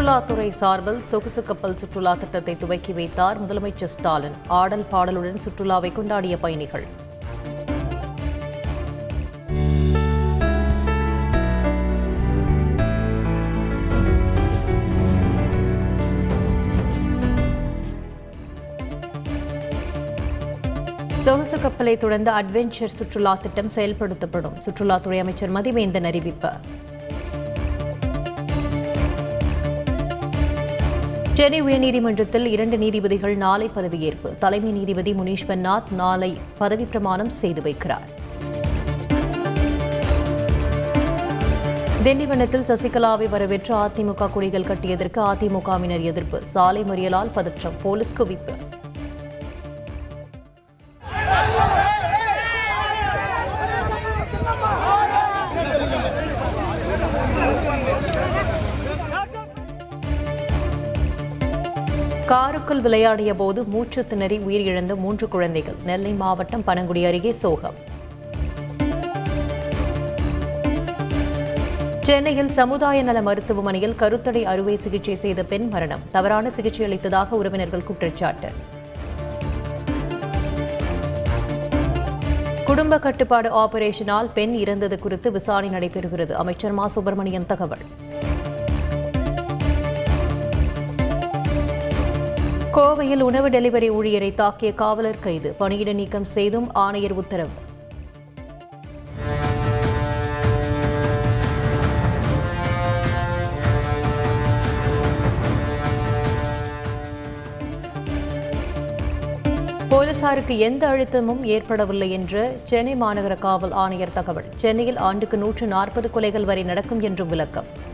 சுற்றுலாத்துறை சார்பில் சொகுசு கப்பல் சுற்றுலா திட்டத்தை துவக்கி வைத்தார் முதலமைச்சர் ஸ்டாலின். ஆடல் பாடலுடன் சுற்றுலாவை கொண்டாடிய பயணிகள். சொகுசு கப்பலை தொடர்ந்து அட்வென்ச்சர் சுற்றுலா திட்டம் செயல்படுத்தப்படும். சுற்றுலாத்துறை அமைச்சர் மதிவேந்தன் அறிவிப்பு. சென்னை உயர்நீதிமன்றத்தில் இரண்டு நீதிபதிகள் நாளை பதவியேற்பு. தலைமை நீதிபதி முனீஷ் பன்னாத் நாளை பதவி பிரமாணம் செய்து வைக்கிறார். திண்டிவனத்தில் சசிகலாவை வரவேற்று அதிமுக கொடிகள் கட்டியதற்கு அதிமுகவினர் எதிர்ப்பு. சாலை மறியலால் பதற்றம். போலீஸ் குவிப்பு. காருக்குள் விளையாடிய போது மூச்சு திணறி உயிரிழந்த மூன்று குழந்தைகள் நெல்லை மாவட்டம் பனங்குடி அருகே சோகம். சென்னையில் சமுதாய நல மருத்துவமனையில் கருத்தடை அறுவை சிகிச்சை செய்த பெண் மரணம். தவறான சிகிச்சை அளித்ததாக உறவினர்கள் குற்றச்சாட்டு. குடும்ப கட்டுப்பாடு ஆபரேஷனால் பெண் இறந்தது குறித்து விசாரணை நடைபெறுகிறது. அமைச்சர் மா. சுப்பிரமணியன் தகவல். கோவையில் உணவு டெலிவரி ஊழியரை தாக்கிய காவலர் கைது. பணியிட நீக்கம் செய்தும் ஆணையர் உத்தரவு. போலீசாருக்கு எந்த அழுத்தமும் ஏற்படவில்லை என்று சென்னை மாநகர காவல் ஆணையர் தகவல். சென்னையில் ஆண்டுக்கு நூற்று நாற்பது கொலைகள் வரை நடக்கும் என்றும் விளக்கம்.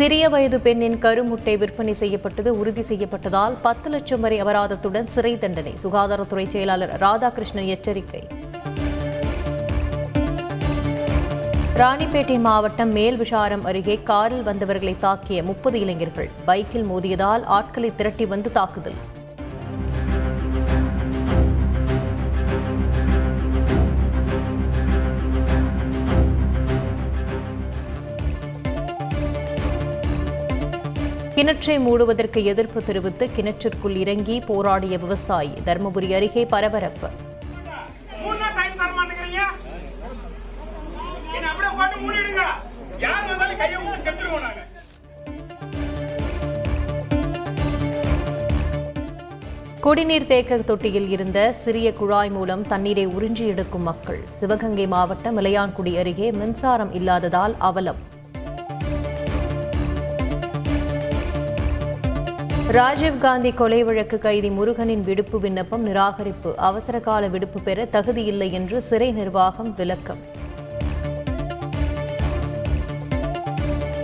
சிறிய வயது பெண்ணின் கருமுட்டை விற்பனை செய்யப்பட்டது உறுதி செய்யப்பட்டதால் பத்து லட்சம் வரை அபராதத்துடன் சிறை தண்டனை. சுகாதாரத்துறை செயலாளர் ராதாகிருஷ்ணன் எச்சரிக்கை. ராணிப்பேட்டை மாவட்டம் மேல்விஷாரம் அருகே காரில் வந்தவர்களை தாக்கிய முப்பது இளைஞர்கள். பைக்கில் மோதியதால் ஆட்களை திரட்டி வந்து தாக்குதல். கிணற்றை மூடுவதற்கு எதிர்ப்பு தெரிவித்து கிணற்றிற்குள் இறங்கி போராடிய விவசாயி தருமபுரி அருகே பரபரப்பு. குடிநீர் தேக்க தொட்டியில் இருந்த சிறிய குழாய் மூலம் தண்ணீரை உறிஞ்சி எடுக்கும் மக்கள். சிவகங்கை மாவட்டம் இளையான்குடி அருகே மின்சாரம் இல்லாததால் அவலம். ராஜீவ்காந்தி கொலை வழக்கு கைதி முருகனின் விடுப்பு விண்ணப்பம் நிராகரிப்பு. அவசர கால விடுப்பு பெற தகுதியில்லை என்று சிறை நிர்வாகம் விளக்கம்.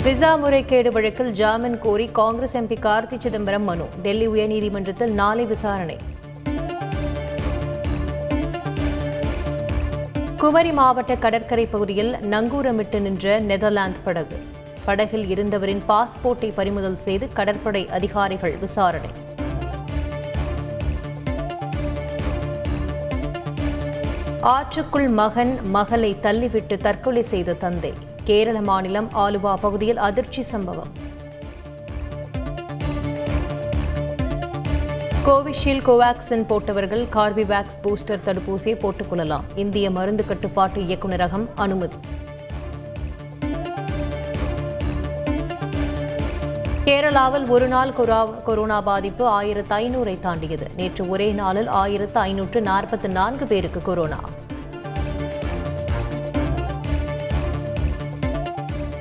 விசா முறைகேடு வழக்கில் ஜாமீன் கோரி காங்கிரஸ் எம்பி கார்த்தி சிதம்பரம் மனு. டெல்லி உயர்நீதிமன்றத்தில் நாளை விசாரணை. குமரி மாவட்ட கடற்கரை பகுதியில் நங்கூரமிட்டு நின்ற நெதர்லாந்து படகு. படகில் இருந்தவரின் பாஸ்போர்ட்டை பறிமுதல் செய்து கடற்படை அதிகாரிகள் விசாரணை. ஆற்றுக்குள் மகன் மகளை தள்ளிவிட்டு தற்கொலை செய்த தந்தை. கேரள மாநிலம் ஆலுவா பகுதியில் அதிர்ச்சி சம்பவம். கோவிஷீல்டு கோவாக்சின் போட்டவர்கள் கார்பிவேக்ஸ் பூஸ்டர் தடுப்பூசியை போட்டுக் கொள்ளலாம். இந்திய மருந்து கட்டுப்பாட்டு இயக்குநரகம் அனுமதி. கேரளாவில் ஒரு நாள் கொரோனா பாதிப்பு ஆயிரத்து ஐநூறை தாண்டியது. நேற்று ஒரே நாளில் ஆயிரத்து ஐநூற்று நாற்பத்தி நான்கு பேருக்கு கொரோனா.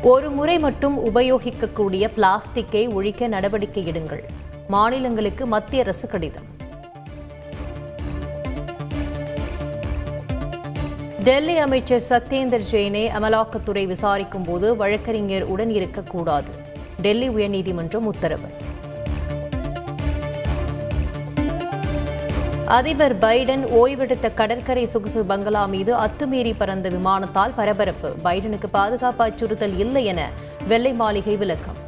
ஒரு முறை மட்டும் உபயோகிக்கக்கூடிய பிளாஸ்டிக்கை ஒழிக்க நடவடிக்கை எடுங்கள். மாநிலங்களுக்கு மத்திய அரசு கடிதம். டெல்லி அமைச்சர் சத்யேந்தர் ஜெயினை அமலாக்கத்துறை விசாரிக்கும் போது வழக்கறிஞர் உடன் இருக்கக்கூடாது. டெல்லி உயர்நீதிமன்றம் உத்தரவு. அதிபர் பைடன் ஓய்வெடுத்த கடற்கரை சொகுசு பங்களா மீது அத்துமீறி பறந்த விமானத்தால் பரபரப்பு. பைடனுக்கு பாதுகாப்பு அச்சுறுத்தல் இல்லை என வெள்ளை மாளிகை விளக்கம்.